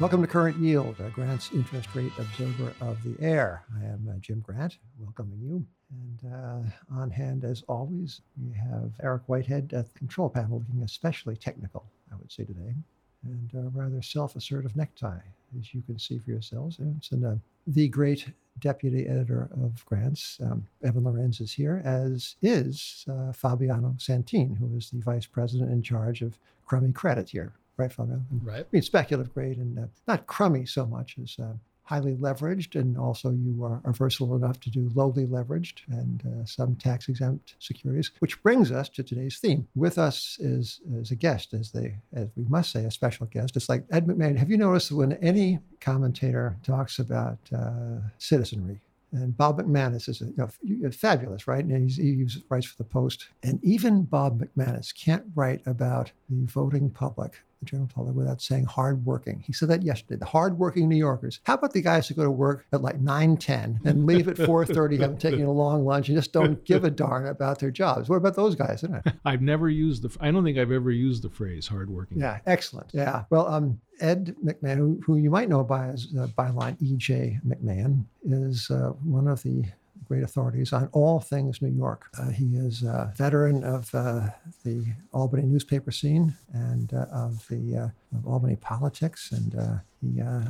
Welcome to Current Yield, Grant's interest rate observer of the air. I am uh, Jim Grant, welcoming you. And uh, on hand, as always, we have Eric Whitehead at the control panel looking especially technical, I would say today, and a rather self assertive necktie, as you can see for yourselves. And uh, the great deputy editor of Grants, um, Evan Lorenz, is here, as is uh, Fabiano Santin, who is the vice president in charge of Crummy Credit here right, Fabiano? Right. I mean, speculative grade and uh, not crummy so much as uh, highly leveraged, and also you are, are, versatile enough to do lowly leveraged and uh, some tax exempt securities. Which brings us to today's theme. With us is, is a guest, as they as we must say, a special guest. It's like Ed McMahon. Have you noticed when any commentator talks about uh, citizenry? And Bob McManus is a, you know, fabulous, right? And he writes for the Post. And even Bob McManus can't write about the voting public the general public without saying hardworking. He said that yesterday. The hardworking New Yorkers. How about the guys who go to work at like 9, 10 and leave at 4.30, haven't taken a long lunch and just don't give a darn about their jobs? What about those guys, isn't it? I've never used the, I don't think I've ever used the phrase hardworking. Yeah, excellent. Yeah. Well, um, Ed McMahon, who, who you might know by his uh, byline E.J. McMahon, is uh, one of the great authorities on all things New York. Uh, he is a veteran of uh, the Albany newspaper scene and uh, of the uh, of Albany politics, and uh, he uh,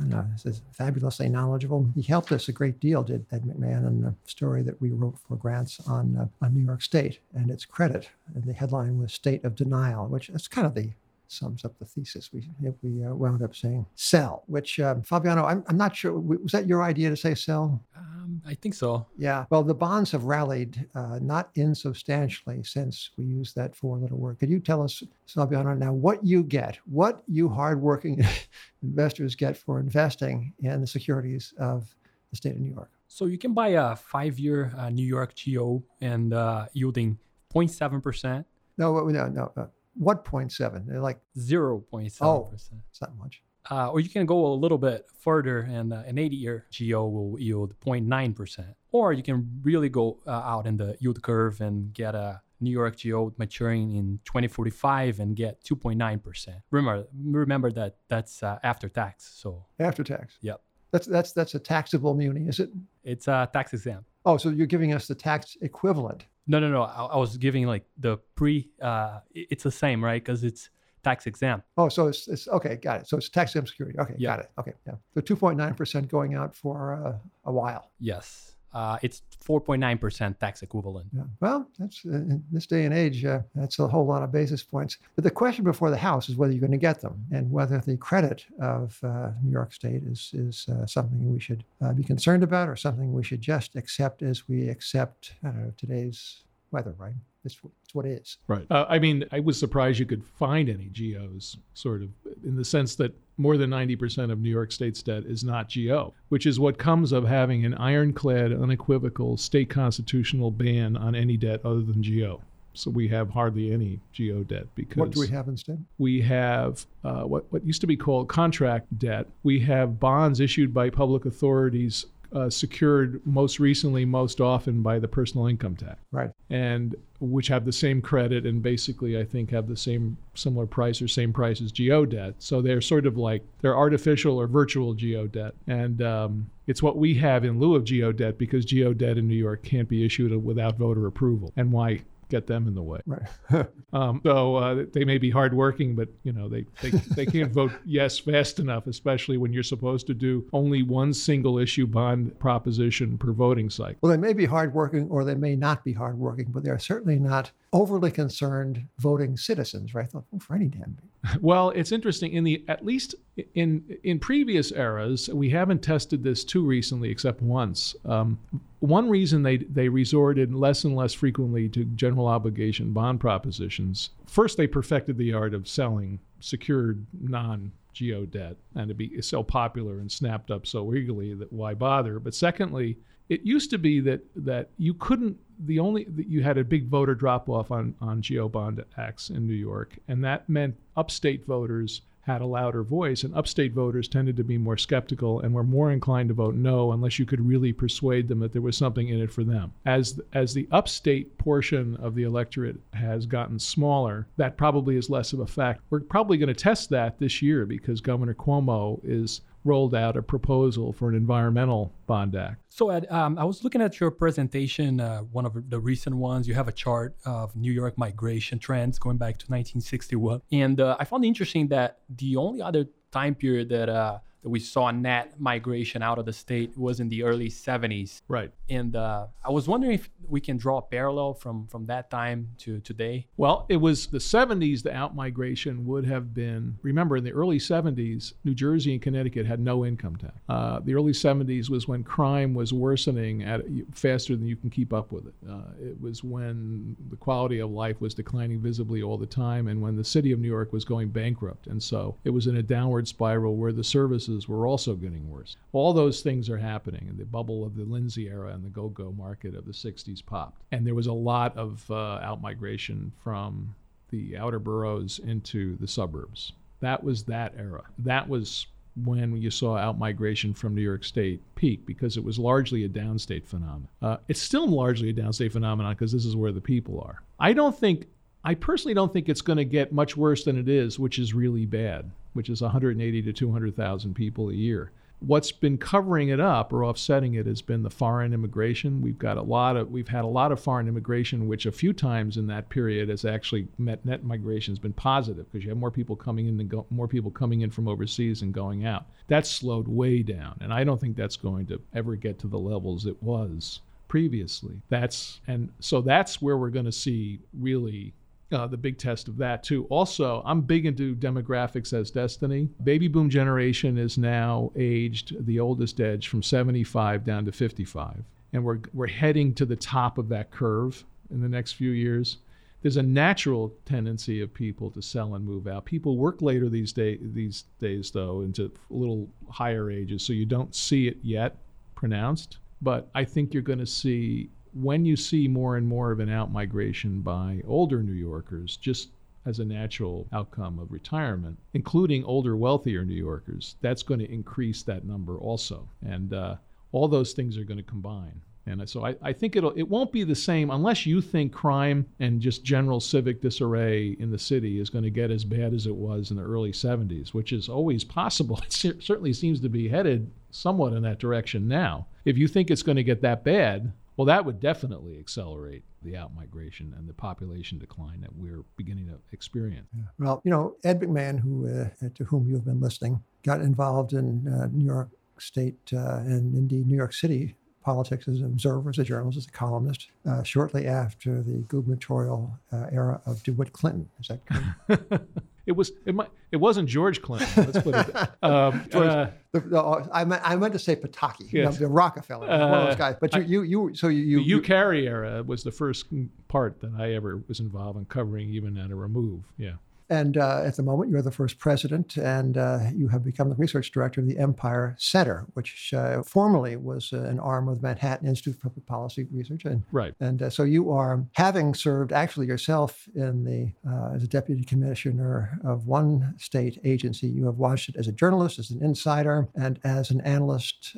is fabulously knowledgeable. He helped us a great deal, did Ed McMahon, in the story that we wrote for Grants on on New York State and its credit. And the headline was "State of Denial," which is kind of the sums up the thesis. We we uh, wound up saying sell, which um, Fabiano, I'm, I'm not sure. Was that your idea to say sell? Um, I think so. Yeah. Well, the bonds have rallied uh, not insubstantially since we used that four-letter word. Could you tell us, Fabiano, now what you get, what you hardworking investors get for investing in the securities of the state of New York? So you can buy a five-year uh, New York GO and uh, yielding 0.7 percent. No, no, no. Uh, what 0.7? They're like 0.7%. Oh, it's not much. Uh, or you can go a little bit further and uh, an 80 year GO will yield 0.9%. Or you can really go uh, out in the yield curve and get a New York GO maturing in 2045 and get 2.9%. Remember, remember that that's uh, after tax. So after tax. Yep. That's that's that's a taxable muni, is it? It's a tax exempt. Oh, so you're giving us the tax equivalent. No, no, no. I, I was giving like the pre. Uh, it's the same, right? Because it's tax exempt. Oh, so it's, it's okay. Got it. So it's tax exempt security. Okay, got it. Okay, yeah. So 2.9 percent going out for uh, a while. Yes uh, it's 4.9% tax equivalent. Yeah. Well, that's uh, in this day and age, uh, that's a whole lot of basis points. But the question before the House is whether you're going to get them and whether the credit of uh, New York State is is uh, something we should uh, be concerned about or something we should just accept as we accept I don't know, today's weather, right? It's, it's what it is. Right. Uh, I mean, I was surprised you could find any GOs, sort of, in the sense that more than 90% of New York State's debt is not GO, which is what comes of having an ironclad, unequivocal state constitutional ban on any debt other than GO. So we have hardly any GO debt because what do we have instead? We have uh, what what used to be called contract debt. We have bonds issued by public authorities uh, secured most recently, most often by the personal income tax. Right. And which have the same credit and basically, I think, have the same similar price or same price as GO debt. So they're sort of like they're artificial or virtual GO debt. And um, it's what we have in lieu of GO debt because GO debt in New York can't be issued without voter approval. And why get them in the way. Right. um, so uh, they may be hardworking, but you know they they, they can't vote yes fast enough, especially when you're supposed to do only one single issue bond proposition per voting cycle. Well, they may be hardworking or they may not be hardworking, but they're certainly not overly concerned voting citizens, right? Thought, oh, for any damn. Well, it's interesting. In the at least in in previous eras, we haven't tested this too recently, except once. Um, one reason they they resorted less and less frequently to general obligation bond propositions. First, they perfected the art of selling secured non GO debt and to be so popular and snapped up so eagerly that why bother? But secondly, it used to be that that you couldn't the only that you had a big voter drop off on on GO bond acts in New York, and that meant upstate voters had a louder voice, and upstate voters tended to be more skeptical and were more inclined to vote no unless you could really persuade them that there was something in it for them. As as the upstate portion of the electorate has gotten smaller, that probably is less of a fact. We're probably going to test that this year because Governor Cuomo is rolled out a proposal for an environmental bond act. So, Ed, um, I was looking at your presentation, uh, one of the recent ones. You have a chart of New York migration trends going back to 1961. And uh, I found interesting that the only other time period that uh, we saw net migration out of the state was in the early 70s. Right. And uh, I was wondering if we can draw a parallel from from that time to today. Well, it was the 70s. The out migration would have been. Remember, in the early 70s, New Jersey and Connecticut had no income tax. Uh, the early 70s was when crime was worsening at faster than you can keep up with it. Uh, it was when the quality of life was declining visibly all the time, and when the city of New York was going bankrupt. And so it was in a downward spiral where the services were also getting worse. All those things are happening, and the bubble of the Lindsay era and the go-go market of the 60s popped. And there was a lot of uh, outmigration from the outer boroughs into the suburbs. That was that era. That was when you saw outmigration from New York State peak because it was largely a downstate phenomenon. Uh, it's still largely a downstate phenomenon because this is where the people are. I don't think, I personally don't think it's going to get much worse than it is, which is really bad, which is 180 to 200,000 people a year what's been covering it up or offsetting it has been the foreign immigration. We've got a lot of we've had a lot of foreign immigration, which a few times in that period has actually met net migration has been positive because you have more people coming in and go, more people coming in from overseas and going out. That's slowed way down, and I don't think that's going to ever get to the levels it was previously. That's and so that's where we're going to see really uh, the big test of that too. Also, I'm big into demographics as destiny. Baby boom generation is now aged the oldest edge from 75 down to 55, and we're we're heading to the top of that curve in the next few years. There's a natural tendency of people to sell and move out. People work later these day these days though into a little higher ages, so you don't see it yet pronounced. But I think you're going to see when you see more and more of an outmigration by older New Yorkers, just as a natural outcome of retirement, including older, wealthier New Yorkers, that's going to increase that number also. And uh, all those things are going to combine. And so I, I, think it'll it won't be the same unless you think crime and just general civic disarray in the city is going to get as bad as it was in the early 70s, which is always possible. It certainly seems to be headed somewhat in that direction now. If you think it's going to get that bad, well, that would definitely accelerate the outmigration and the population decline that we're beginning to experience. Yeah. Well, you know, Ed McMahon, who uh, to whom you've been listening, got involved in uh, New York State uh, and indeed New York City politics as an observer, as a journalist, as a columnist, uh, shortly after the gubernatorial uh, era of DeWitt Clinton. Is that correct? It was it might it wasn't George Clinton. Let's put it. Um, George, uh, the, the, I, meant, I meant to say Pataki, yes. you know, the Rockefeller, uh, one of those guys. But you, you, you so you, you the era was the first part that I ever was involved in covering, even at a remove. Yeah. And uh, at the moment, you're the first president, and uh, you have become the research director of the Empire Center, which uh, formerly was uh, an arm of the Manhattan Institute for Public Policy Research. And, right. And uh, so you are, having served actually yourself in the uh, as a deputy commissioner of one state agency, you have watched it as a journalist, as an insider, and as an analyst,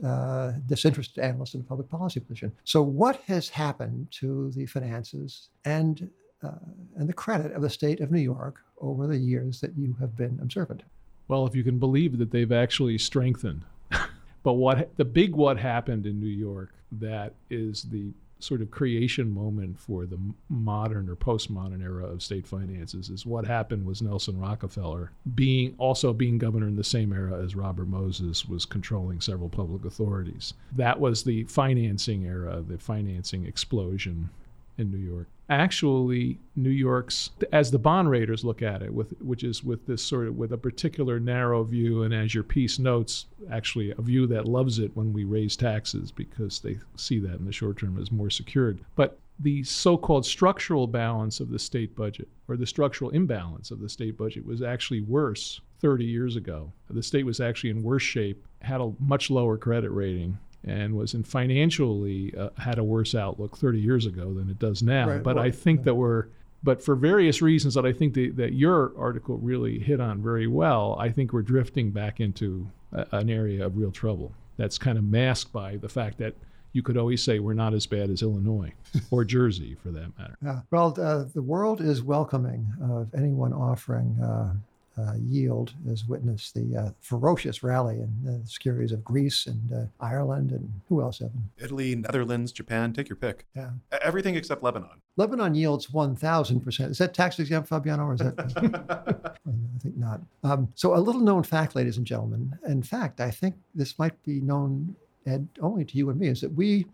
disinterested analyst in a public policy position. So what has happened to the finances and uh, and the credit of the state of New York over the years that you have been observant. Well, if you can believe that they've actually strengthened. but what the big what happened in New York that is the sort of creation moment for the modern or postmodern era of state finances is what happened was Nelson Rockefeller being also being governor in the same era as Robert Moses was controlling several public authorities. That was the financing era, the financing explosion in New York actually New York's as the bond raters look at it with which is with this sort of with a particular narrow view and as your piece notes actually a view that loves it when we raise taxes because they see that in the short term as more secured. But the so-called structural balance of the state budget or the structural imbalance of the state budget was actually worse 30 years ago. The state was actually in worse shape had a much lower credit rating and was in financially uh, had a worse outlook 30 years ago than it does now. Right, but I think that we're but for various reasons that I think that, that your article really hit on very well, I think we're drifting back into a, an area of real trouble. That's kind of masked by the fact that you could always say we're not as bad as Illinois or Jersey, for that matter. Yeah. Well, uh, the world is welcoming of anyone offering uh, uh, yield, as witnessed the uh, ferocious rally in the securities of Greece and uh, Ireland and who else, Evan? Italy, Netherlands, Japan, take your pick. Yeah. Everything except Lebanon. Lebanon yields 1,000%. Is that tax exempt, Fabiano, or is that? I think not. Um, so, a little known fact, ladies and gentlemen. In fact, I think this might be known, Ed, only to you and me, is that we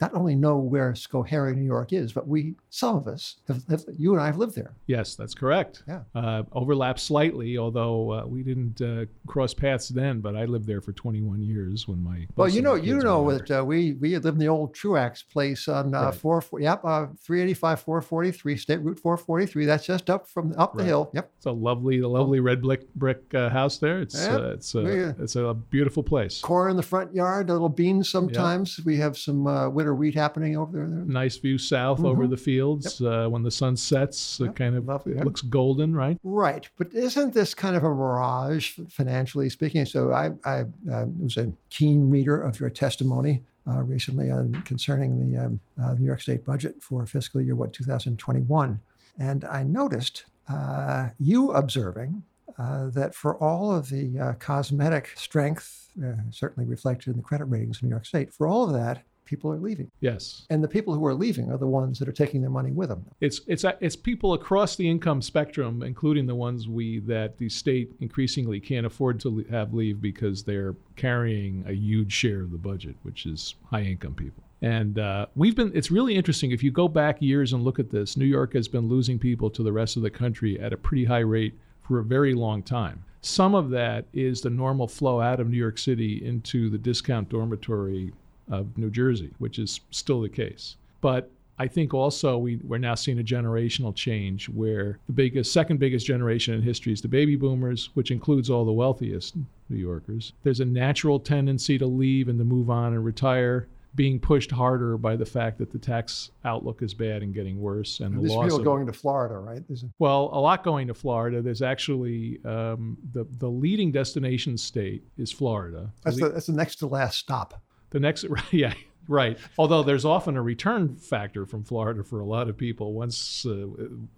not only know where Schoharie, New York is, but we, some of us, have, have, you and I have lived there. Yes, that's correct. Yeah. Uh, overlaps slightly, although uh, we didn't uh, cross paths then. But I lived there for 21 years when my Well, you know, you know that uh, we we lived in the old Truax place on uh, Right. four, yep, uh, 385, 443, State Route 443. That's just up from up the Right. hill. Yep. It's a lovely, the lovely red brick brick uh, house there. It's Yep. uh, it's a it's a beautiful place. Core in the front yard, a little beans sometimes. We have some uh, winter wheat happening over there. Nice view south over Mhm. the fields uh, when the sun sets. It Yep. kind of Lovely, it looks golden, right? Right, but isn't this kind of a mirage financially speaking? So I, I uh, was a keen reader of your testimony uh, recently on concerning the um, uh, New York State budget for fiscal year what 2021, and I noticed uh, you observing uh, that for all of the uh, cosmetic strength, uh, certainly reflected in the credit ratings of New York State, for all of that, people are leaving, Yes. and the people who are leaving are the ones that are taking their money with them. It's it's it's people across the income spectrum, including the ones we that the state increasingly can't afford to have leave because they're carrying a huge share of the budget, which is high income people. And uh, we've been. It's really interesting if you go back years and look at this. New York has been losing people to the rest of the country at a pretty high rate for a very long time. Some of that is the normal flow out of New York City into the discount dormitory of New Jersey, which is still the case. But I think also we, we're now seeing a generational change where the biggest, second biggest generation in history is the baby boomers, which includes all the wealthiest New Yorkers. There's a natural tendency to leave and to move on and retire, being pushed harder by the fact that the tax outlook is bad and getting worse, and the There's people going to Florida, right? A- well, a lot going to Florida. There's actually um, the the leading destination state is Florida. that's the, that's the next to last stop. The next, yeah, right. Although there's often a return factor from Florida for a lot of people once uh,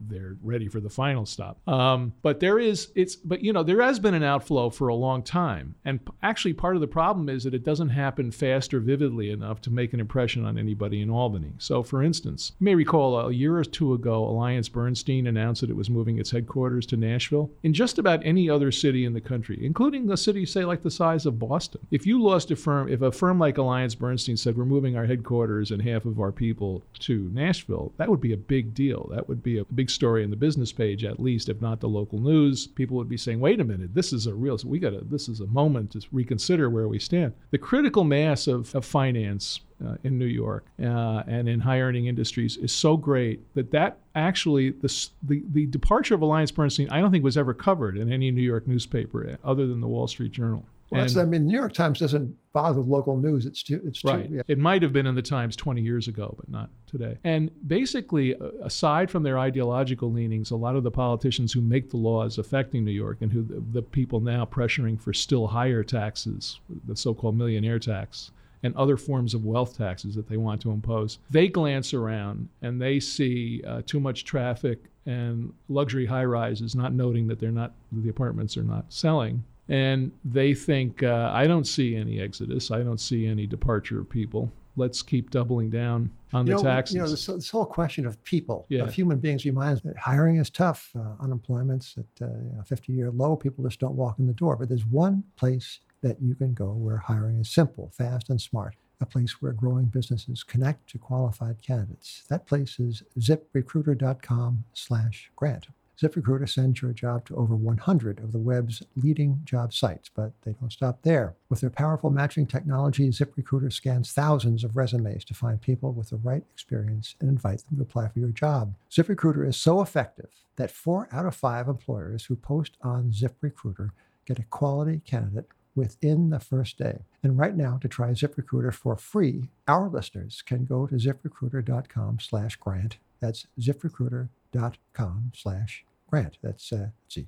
they're ready for the final stop. Um, but there is, it's, but you know, there has been an outflow for a long time, and p- actually part of the problem is that it doesn't happen fast or vividly enough to make an impression on anybody in Albany. So, for instance, you may recall a year or two ago, Alliance Bernstein announced that it was moving its headquarters to Nashville. In just about any other city in the country, including a city, say, like the size of Boston, if you lost a firm, if a firm like Alliance Bernstein said, We're moving our headquarters and half of our people to Nashville, that would be a big deal. That would be a big story in the business page, at least, if not the local news. People would be saying, Wait a minute, this is a real, we got to, this is a moment to reconsider where we stand. The critical mass of, of finance uh, in New York uh, and in high earning industries is so great that that actually the, the the departure of Alliance Bernstein I don't think was ever covered in any New York newspaper other than the Wall Street Journal. Well, And- I mean, New York Times doesn't bother with local news. It's too, it's too, Right. yeah. It might have been in the Times 20 years ago, but not today. And basically, aside from their ideological leanings, a lot of the politicians who make the laws affecting New York and who the, the people now pressuring for still higher taxes, the so called millionaire tax, and other forms of wealth taxes that they want to impose, they glance around and they see uh, too much traffic and luxury high rises, not noting that they're not, the apartments are not selling and they think uh, I don't see any exodus. I don't see any departure of people. Let's keep doubling down on You the know, taxes. you know this, this whole question of people, Yeah. of human beings, reminds me hiring is tough. Uh, unemployment's at uh, a 50 year low. People just don't walk in the door. But there's one place that you can go where hiring is simple, fast, and smart. A place where growing businesses connect to qualified candidates. That place is ziprecruiter.com slash grant. ZipRecruiter sends your job to over 100 of the web's leading job sites, but they don't stop there. With their powerful matching technology, ZipRecruiter scans thousands of resumes to find people with the right experience and invite them to apply for your job. ZipRecruiter is so effective that four out of five employers who post on ZipRecruiter get a quality candidate within the first day. And right now, to try ZipRecruiter for free, our listeners can go to ziprecruiter.com slash grant. That's ziprecruiter.com slash grant. That's, uh, see,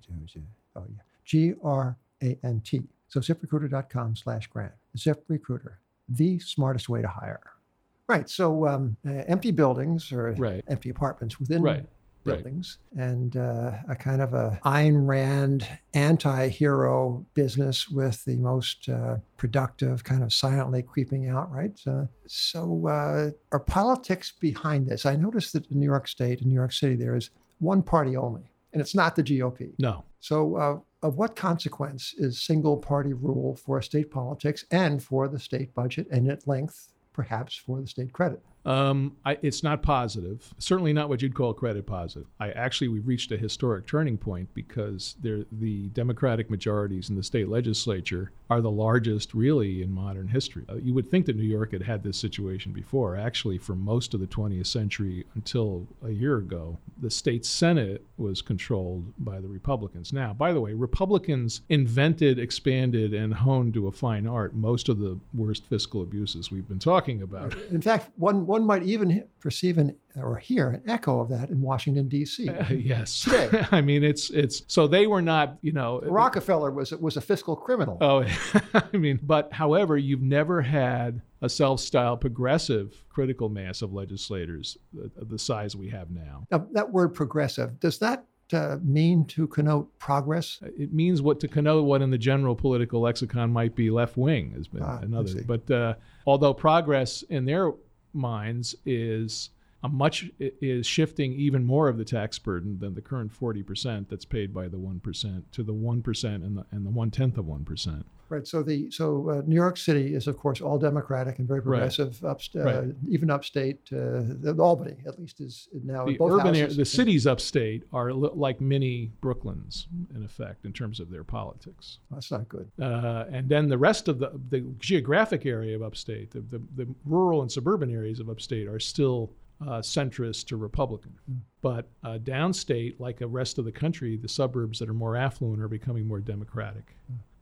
oh yeah, G-R-A-N-T. So ziprecruiter.com slash grant. ZipRecruiter, the smartest way to hire. Right. So um, uh, empty buildings or Right. empty apartments within Right, right. buildings and uh, a kind of a Ayn Rand anti-hero business with the most uh, productive kind of silently creeping out, right? Uh, so uh, are politics behind this? I noticed that in New York State, in New York City, there is one party only, and it's not the GOP. No. So, uh, of what consequence is single party rule for state politics and for the state budget, and at length, perhaps, for the state credit? Um, I, it's not positive. Certainly not what you'd call credit positive. I actually we've reached a historic turning point because the Democratic majorities in the state legislature are the largest, really, in modern history. Uh, you would think that New York had had this situation before. Actually, for most of the 20th century until a year ago, the state senate was controlled by the Republicans. Now, by the way, Republicans invented, expanded, and honed to a fine art most of the worst fiscal abuses we've been talking about. In fact, one one might even perceive an or hear an echo of that in Washington D.C. Uh, yes. Today. I mean, it's it's so they were not, you know. Rockefeller was was a fiscal criminal. Oh, I mean, but however, you've never had a self-styled progressive critical mass of legislators the, the size we have now. Now, that word progressive does that uh, mean to connote progress? It means what to connote what in the general political lexicon might be left wing has been Ah, another. But uh, although progress in their minds is a much is shifting even more of the tax burden than the current 40% that's paid by the 1% to the 1% and the and the one tenth of 1%. Right. So the so uh, New York City is of course all Democratic and very Right. progressive. Upst- uh, Right. even upstate, uh, Albany at least is now the both urban area, houses. the cities upstate are li- like mini Brooklyns in effect in terms of their politics. That's not good. Uh, and then the rest of the, the geographic area of upstate, the, the, the rural and suburban areas of upstate are still uh, centrist to Republican. But uh, downstate, like the rest of the country, the suburbs that are more affluent are becoming more democratic.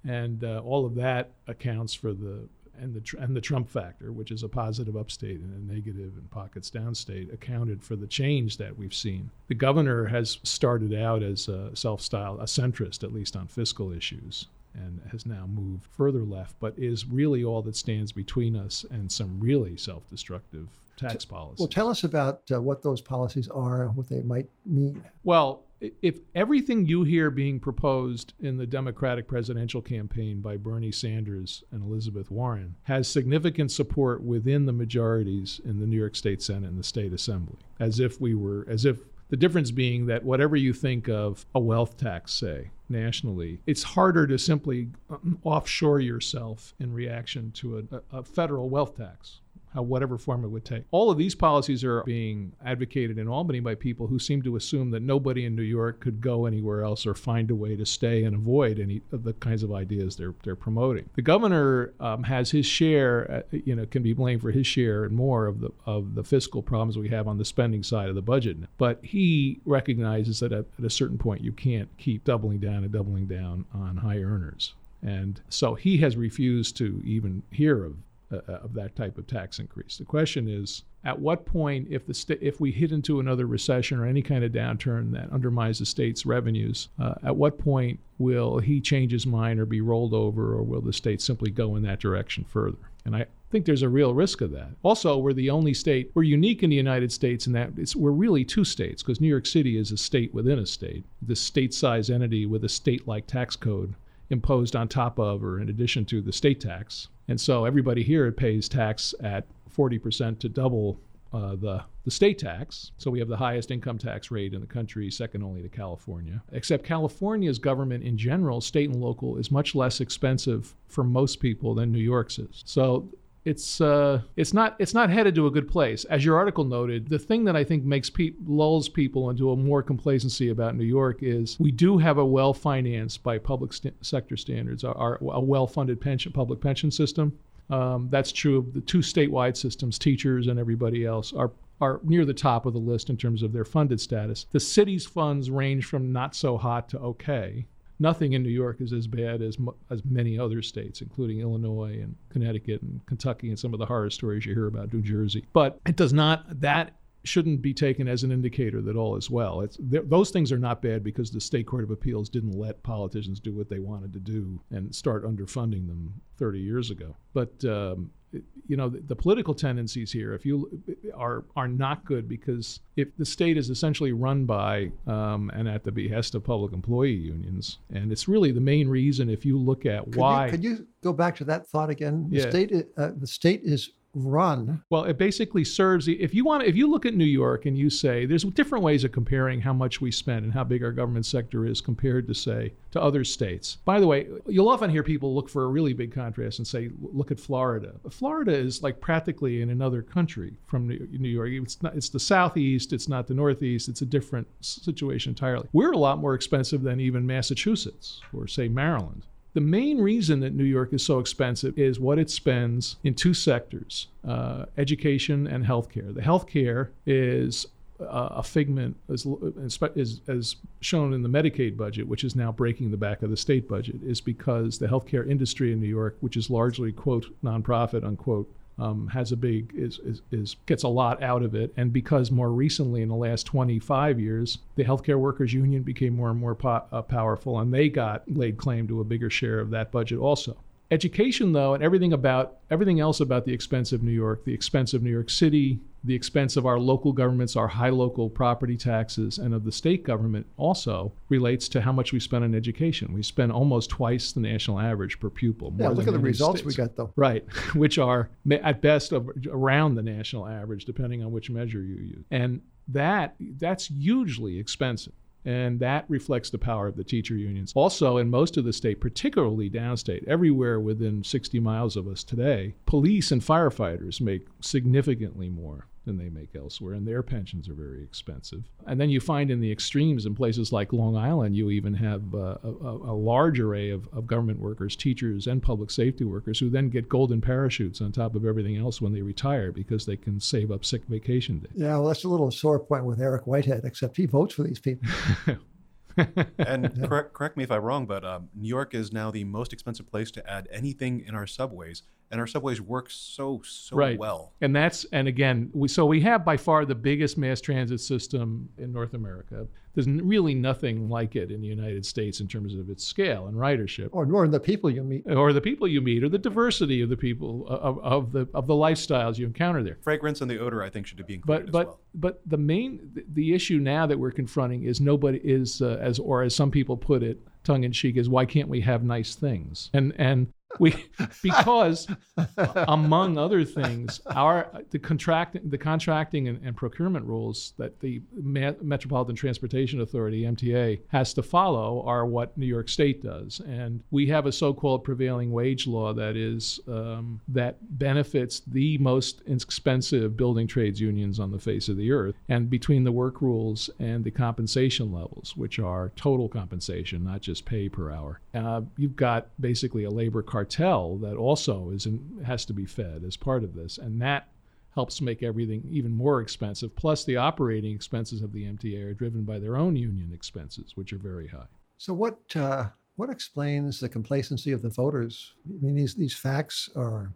And uh, all of that accounts for the and the and the Trump factor, which is a positive upstate and a negative in pockets downstate, accounted for the change that we've seen. The governor has started out as a self-styled a centrist, at least on fiscal issues, and has now moved further left, but is really all that stands between us and some really self-destructive tax policies. Well, tell us about uh, what those policies are and what they might mean. Well, if everything you hear being proposed in the Democratic presidential campaign by Bernie Sanders and Elizabeth Warren has significant support within the majorities in the New York State Senate and the State Assembly, as if we were, as if the difference being that whatever you think of a wealth tax, say, nationally, it's harder to simply um, offshore yourself in reaction to a, a, federal wealth tax whatever form it would take. All of these policies are being advocated in Albany by people who seem to assume that nobody in New York could go anywhere else or find a way to stay and avoid any of the kinds of ideas they're they're promoting. The governor um, has his share, uh, you know, can be blamed for his share and more of the of the fiscal problems we have on the spending side of the budget. But he recognizes that at, at a certain point you can't keep doubling down and doubling down on high earners. And so he has refused to even hear of uh, of that type of tax increase. The question is, at what point, if the if we hit into another recession or any kind of downturn that undermines the state's revenues, uh, at what point will he change his mind or be rolled over, or will the state simply go in that direction further? And I think there's a real risk of that. Also, we're the only state, we're unique in the United States in that we're really two states because New York City is a state within a state, this state sized entity with a state like tax code imposed on top of or in addition to the state tax. And so everybody here pays tax at 40% to double uh, the, the state tax. So we have the highest income tax rate in the country, second only to California. Except California's government in general, state and local, is much less expensive for most people than New York's is. So it's uh, it's not it's not headed to a good place. As your article noted, the thing that I think makes pe- lulls people into a more complacency about New York is we do have a well financed by public st- sector standards, our, our, a well funded pension public pension system. Um, that's true of the two statewide systems. Teachers and everybody else are are near the top of the list in terms of their funded status. The city's funds range from not so hot to okay. Nothing in New York is as bad as as many other states, including Illinois and Connecticut and Kentucky and some of the horror stories you hear about New Jersey. But it does not that shouldn't be taken as an indicator that all is well. Those things are not bad because the state court of appeals didn't let politicians do what they wanted to do and start underfunding them 30 years ago. But um, you know the, the, political tendencies here if you are are not good because if the state is essentially run by um, and at the behest of public employee unions and it's really the main reason if you look at could why you, could you go back to that thought again the Yeah. state uh, the state is run Well, it basically serves. If you want, if you look at New York and you say there's different ways of comparing how much we spend and how big our government sector is compared to say to other states. By the way, you'll often hear people look for a really big contrast and say, look at Florida. Florida is like practically in another country from New New York. It's not. It's the southeast. It's not the northeast. It's a different situation entirely. We're a lot more expensive than even Massachusetts or say Maryland. The main reason that New York is so expensive is what it spends in two sectors uh, education and healthcare. The healthcare is uh, a figment, as, is, as shown in the Medicaid budget, which is now breaking the back of the state budget, is because the healthcare industry in New York, which is largely, quote, nonprofit, unquote, um, has a big is, is is gets a lot out of it, and because more recently in the last 25 years, the healthcare workers union became more and more po- uh, powerful, and they got laid claim to a bigger share of that budget also. Education, though, and everything about everything else about the expense of New York, the expense of New York City, the expense of our local governments, our high local property taxes, and of the state government also relates to how much we spend on education. We spend almost twice the national average per pupil. yeah look at the results states. we got though Right, which are at best of, around the national average, depending on which measure you use. And that that's hugely expensive. And that reflects the power of the teacher unions. Also, in most of the state, particularly downstate, everywhere within 60 miles of us today, police and firefighters make significantly more than they make elsewhere, and their pensions are very expensive. And then you find in the extremes, in places like Long Island, you even have uh, a, a, a large array of, of government workers, teachers, and public safety workers who then get golden parachutes on top of everything else when they retire because they can save up sick vacation days. yeah well that's a little sore point with eric whitehead except he votes for these people And correct, correct me if I'm wrong, but um, New York is now the most expensive place to add anything in our subways, and our subways work so so Right. well. And that's and again, we, so we have by far the biggest mass transit system in North America. There's n- really nothing like it in the United States in terms of its scale and ridership. or nor the people you meet or the people you meet, or the diversity of the people of, of the of the lifestyles you encounter there. Fragrance and the odor, I think, should be included But but as well. but the main the- the issue now that we're confronting is nobody is uh, as or as some people put it tongue in cheek is why can't we have nice things and and we because among other things our the contract the contracting and, and procurement rules that the Ma- Metropolitan Transportation Authority MTA has to follow are what New York State does. And we have a so-called prevailing wage law that is um, that benefits the most expensive building trades unions on the face of the earth. And between the work rules and the compensation levels which are total compensation not just pay per hour uh, you've got basically a labor cartel that also is in, has to be fed as part of this and that helps make everything even more expensive plus the operating expenses of the MTA are driven by their own union expenses which are very high So what uh, what explains the complacency of the voters? I mean, these these facts are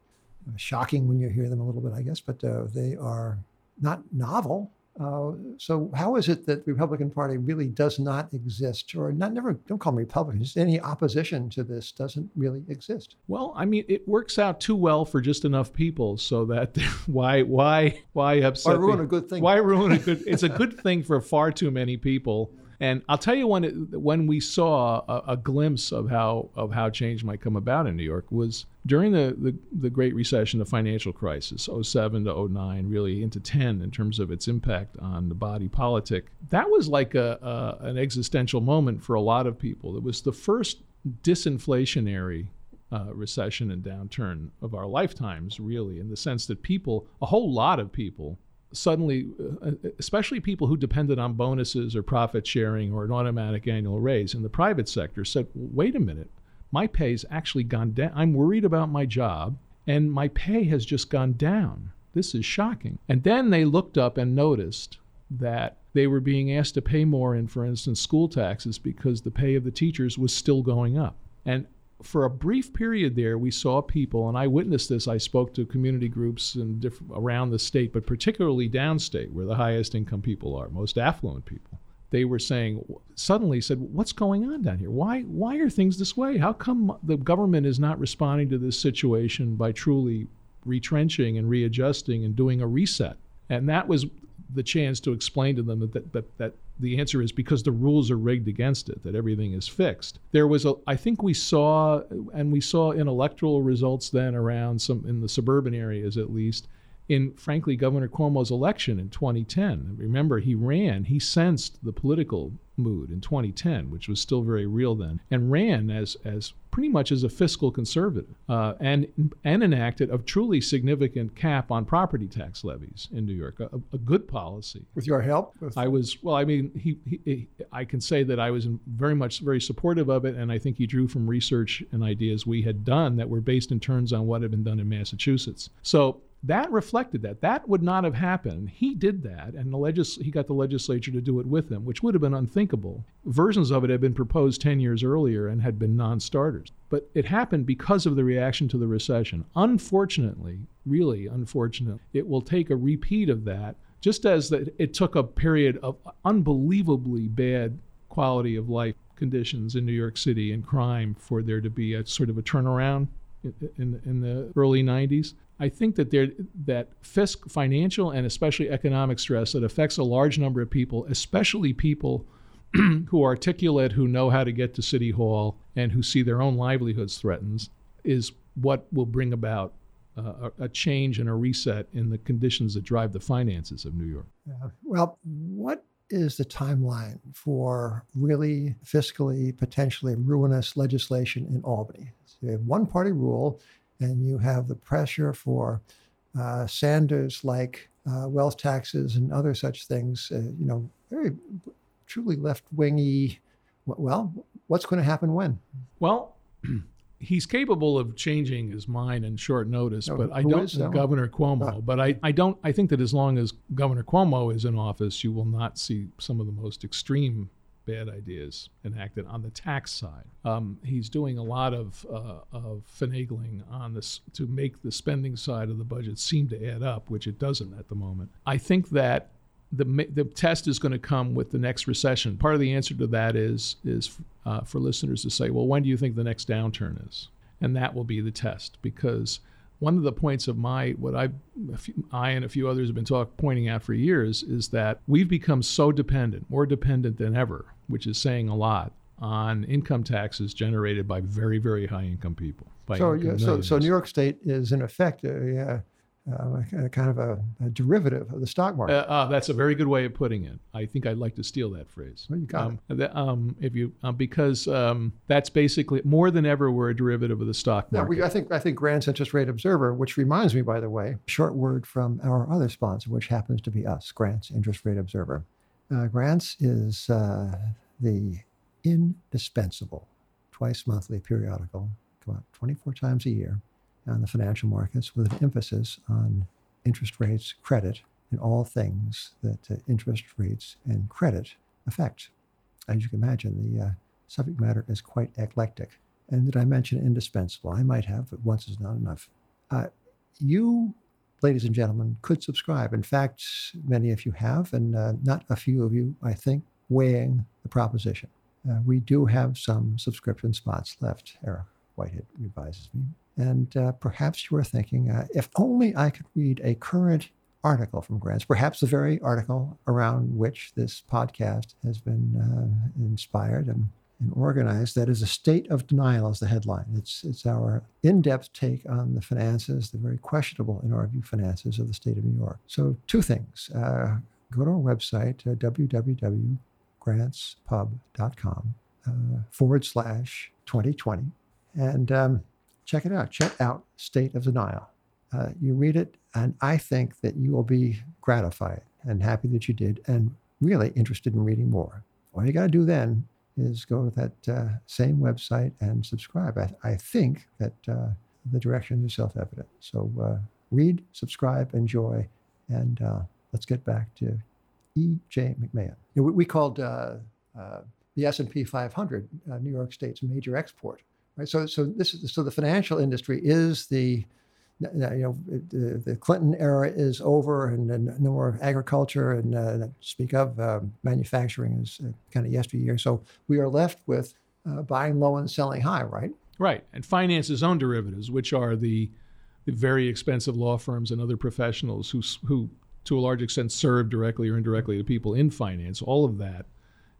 shocking when you hear them a little bit, I guess, but uh, they are not novel. Uh, so how is it that the Republican Party really does not exist, or not never? Don't call them Republicans. Any opposition to this doesn't really exist. Well, I mean, it works out too well for just enough people, so that why why why upset? Or ruin the- a good thing. Why ruin a good? It's a good thing for far too many people. And I'll tell you when it, when we saw a, a glimpse of how of how change might come about in New York was during the, the, the Great Recession, the financial crisis, 07 to 09, really into 10 in terms of its impact on the body politic. That was like a, a an existential moment for a lot of people. It was the first disinflationary uh, recession and downturn of our lifetimes, really, in the sense that people, a whole lot of people, suddenly, uh, especially people who depended on bonuses or profit sharing or an automatic annual raise in the private sector, said, wait a minute, my pay's actually gone down. I'm worried about my job, and my pay has just gone down. This is shocking. And then they looked up and noticed that they were being asked to pay more in, for instance, school taxes because the pay of the teachers was still going up. And for a brief period there, we saw people, and I witnessed this. I spoke to community groups and around the state, but particularly downstate, where the highest income people are, most affluent people. They were saying suddenly said, "What's going on down here? Why why are things this way? How come the government is not responding to this situation by truly retrenching and readjusting and doing a reset?" And that was the chance to explain to them that, that, that, that the answer is because the rules are rigged against it, that everything is fixed. There was a, I think we saw, and we saw in electoral results then around some, in the suburban areas at least, in frankly Governor Cuomo's election in 2010. Remember, he ran, he sensed the political mood in 2010, which was still very real then, and ran as as pretty much as a fiscal conservative, uh, and and enacted a truly significant cap on property tax levies in New York, a, a good policy. With your help, with I was well. I mean, he, he, he, I can say that I was very much very supportive of it, and I think he drew from research and ideas we had done that were based in turns on what had been done in Massachusetts. So that reflected that. That would not have happened. He did that, and the legis- he got the legislature to do it with him, which would have been unthinkable. Versions of it had been proposed 10 years earlier and had been non starters. But it happened because of the reaction to the recession. Unfortunately, really unfortunately, it will take a repeat of that, just as it took a period of unbelievably bad quality of life conditions in New York City and crime for there to be a sort of a turnaround in, in the early 90s. I think that there that fisc, financial and especially economic stress that affects a large number of people, especially people who are articulate, who know how to get to City Hall, and who see their own livelihoods threatened, is what will bring about uh, a, change and a reset in the conditions that drive the finances of New York. Yeah. Well, what is the timeline for really fiscally potentially ruinous legislation in Albany? So you have one party rule and you have the pressure for uh, Sanders like uh, wealth taxes and other such things, uh, you know, very truly left wingy. Well, what's going to happen when? Well, he's capable of changing his mind in short notice, no, but I don't Governor Cuomo. But I, I don't I think that as long as Governor Cuomo is in office, you will not see some of the most extreme bad ideas enacted on the tax side. Um, he's doing a lot of, uh, of finagling on this to make the spending side of the budget seem to add up, which it doesn't at the moment. I think that the the test is going to come with the next recession. Part of the answer to that is is uh, for listeners to say, well, when do you think the next downturn is? And that will be the test because one of the points of my what I I and a few others have been talk, pointing out for years is that we've become so dependent, more dependent than ever, which is saying a lot on income taxes generated by very very high income people. so yeah, so so New York State is in effect uh, a, uh, a kind of a, a, derivative of the stock market. Uh, uh, that's a very good way of putting it. I think I'd like to steal that phrase. Well, you got um, it. um, if you um, because um, that's basically more than ever we're a derivative of the stock market. We, I think I think Grant's Interest Rate Observer, which reminds me, by the way, short word from our other sponsor, which happens to be us, Grant's Interest Rate Observer. Uh, Grant's is uh, the indispensable twice monthly periodical, come out 24 times a year on the financial markets with an emphasis on interest rates, credit, and all things that uh, interest rates and credit affect. As you can imagine, the uh, subject matter is quite eclectic. And did I mention indispensable? I might have, but once is not enough. Uh, you, ladies and gentlemen, could subscribe. In fact, many of you have, and uh, not a few of you, I think, weighing the proposition. Uh, we do have some subscription spots left, Eric Whitehead advises me. And uh, perhaps you are thinking, uh, if only I could read a current article from Grants, perhaps the very article around which this podcast has been uh, inspired and, and, organized. That is a state of denial is the headline. It's, it's our in-depth take on the finances, the very questionable, in our view, finances of the state of New York. So two things. Uh, go to our website, uh, www.grantspub.com uh, forward slash 2020. And um, check it out. Check out State of Denial. Uh, you read it, and I think that you will be gratified and happy that you did, and really interested in reading more. All you got to do then is go to that uh, same website and subscribe. I, I think that uh, the directions are self evident. So uh, read, subscribe, enjoy, and uh, let's get back to E.J. McMahon. You know, we, we, called uh, the S&P 500 uh, New York State's major export. Right. So, so this is so the financial industry is the you know the, the Clinton era is over, and, and no more agriculture, and uh, speak of uh, manufacturing is uh, kind of yesteryear. So we are left with uh, buying low and selling high, right? Right, and finance's own derivatives, which are the, the very expensive law firms and other professionals who who to a large extent serve directly or indirectly the people in finance. All of that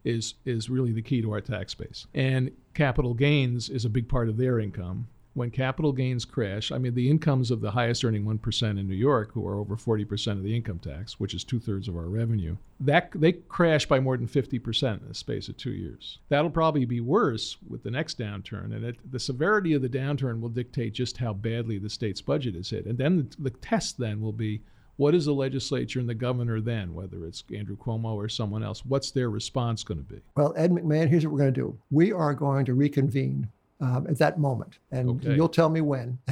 is is really the key to our tax base. And capital gains is a big part of their income. When capital gains crash, I mean the incomes of the highest earning one percent in New York, who are over forty percent of the income tax, which is two thirds of our revenue, that they crash by more than fifty percent in the space of two years. That'll probably be worse with the next downturn, and it, the severity of the downturn will dictate just how badly the state's budget is hit. And then the, the test then will be what is the legislature and the governor then, whether it's Andrew Cuomo or someone else, what's their response going to be? Well, Ed McMahon, here's what we're going to do. We are going to reconvene um, at that moment, and okay. you'll tell me when.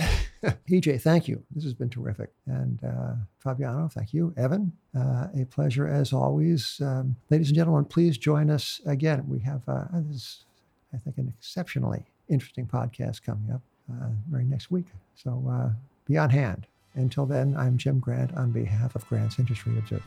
EJ, thank you. This has been terrific. And uh, Fabiano, thank you. Evan, uh, a pleasure as always. Um, ladies and gentlemen, please join us again. We have, uh, this, I think, an exceptionally interesting podcast coming up uh, very next week. So uh, be on hand. Until then, I'm Jim Grant on behalf of Grant's Interest Rate Observer.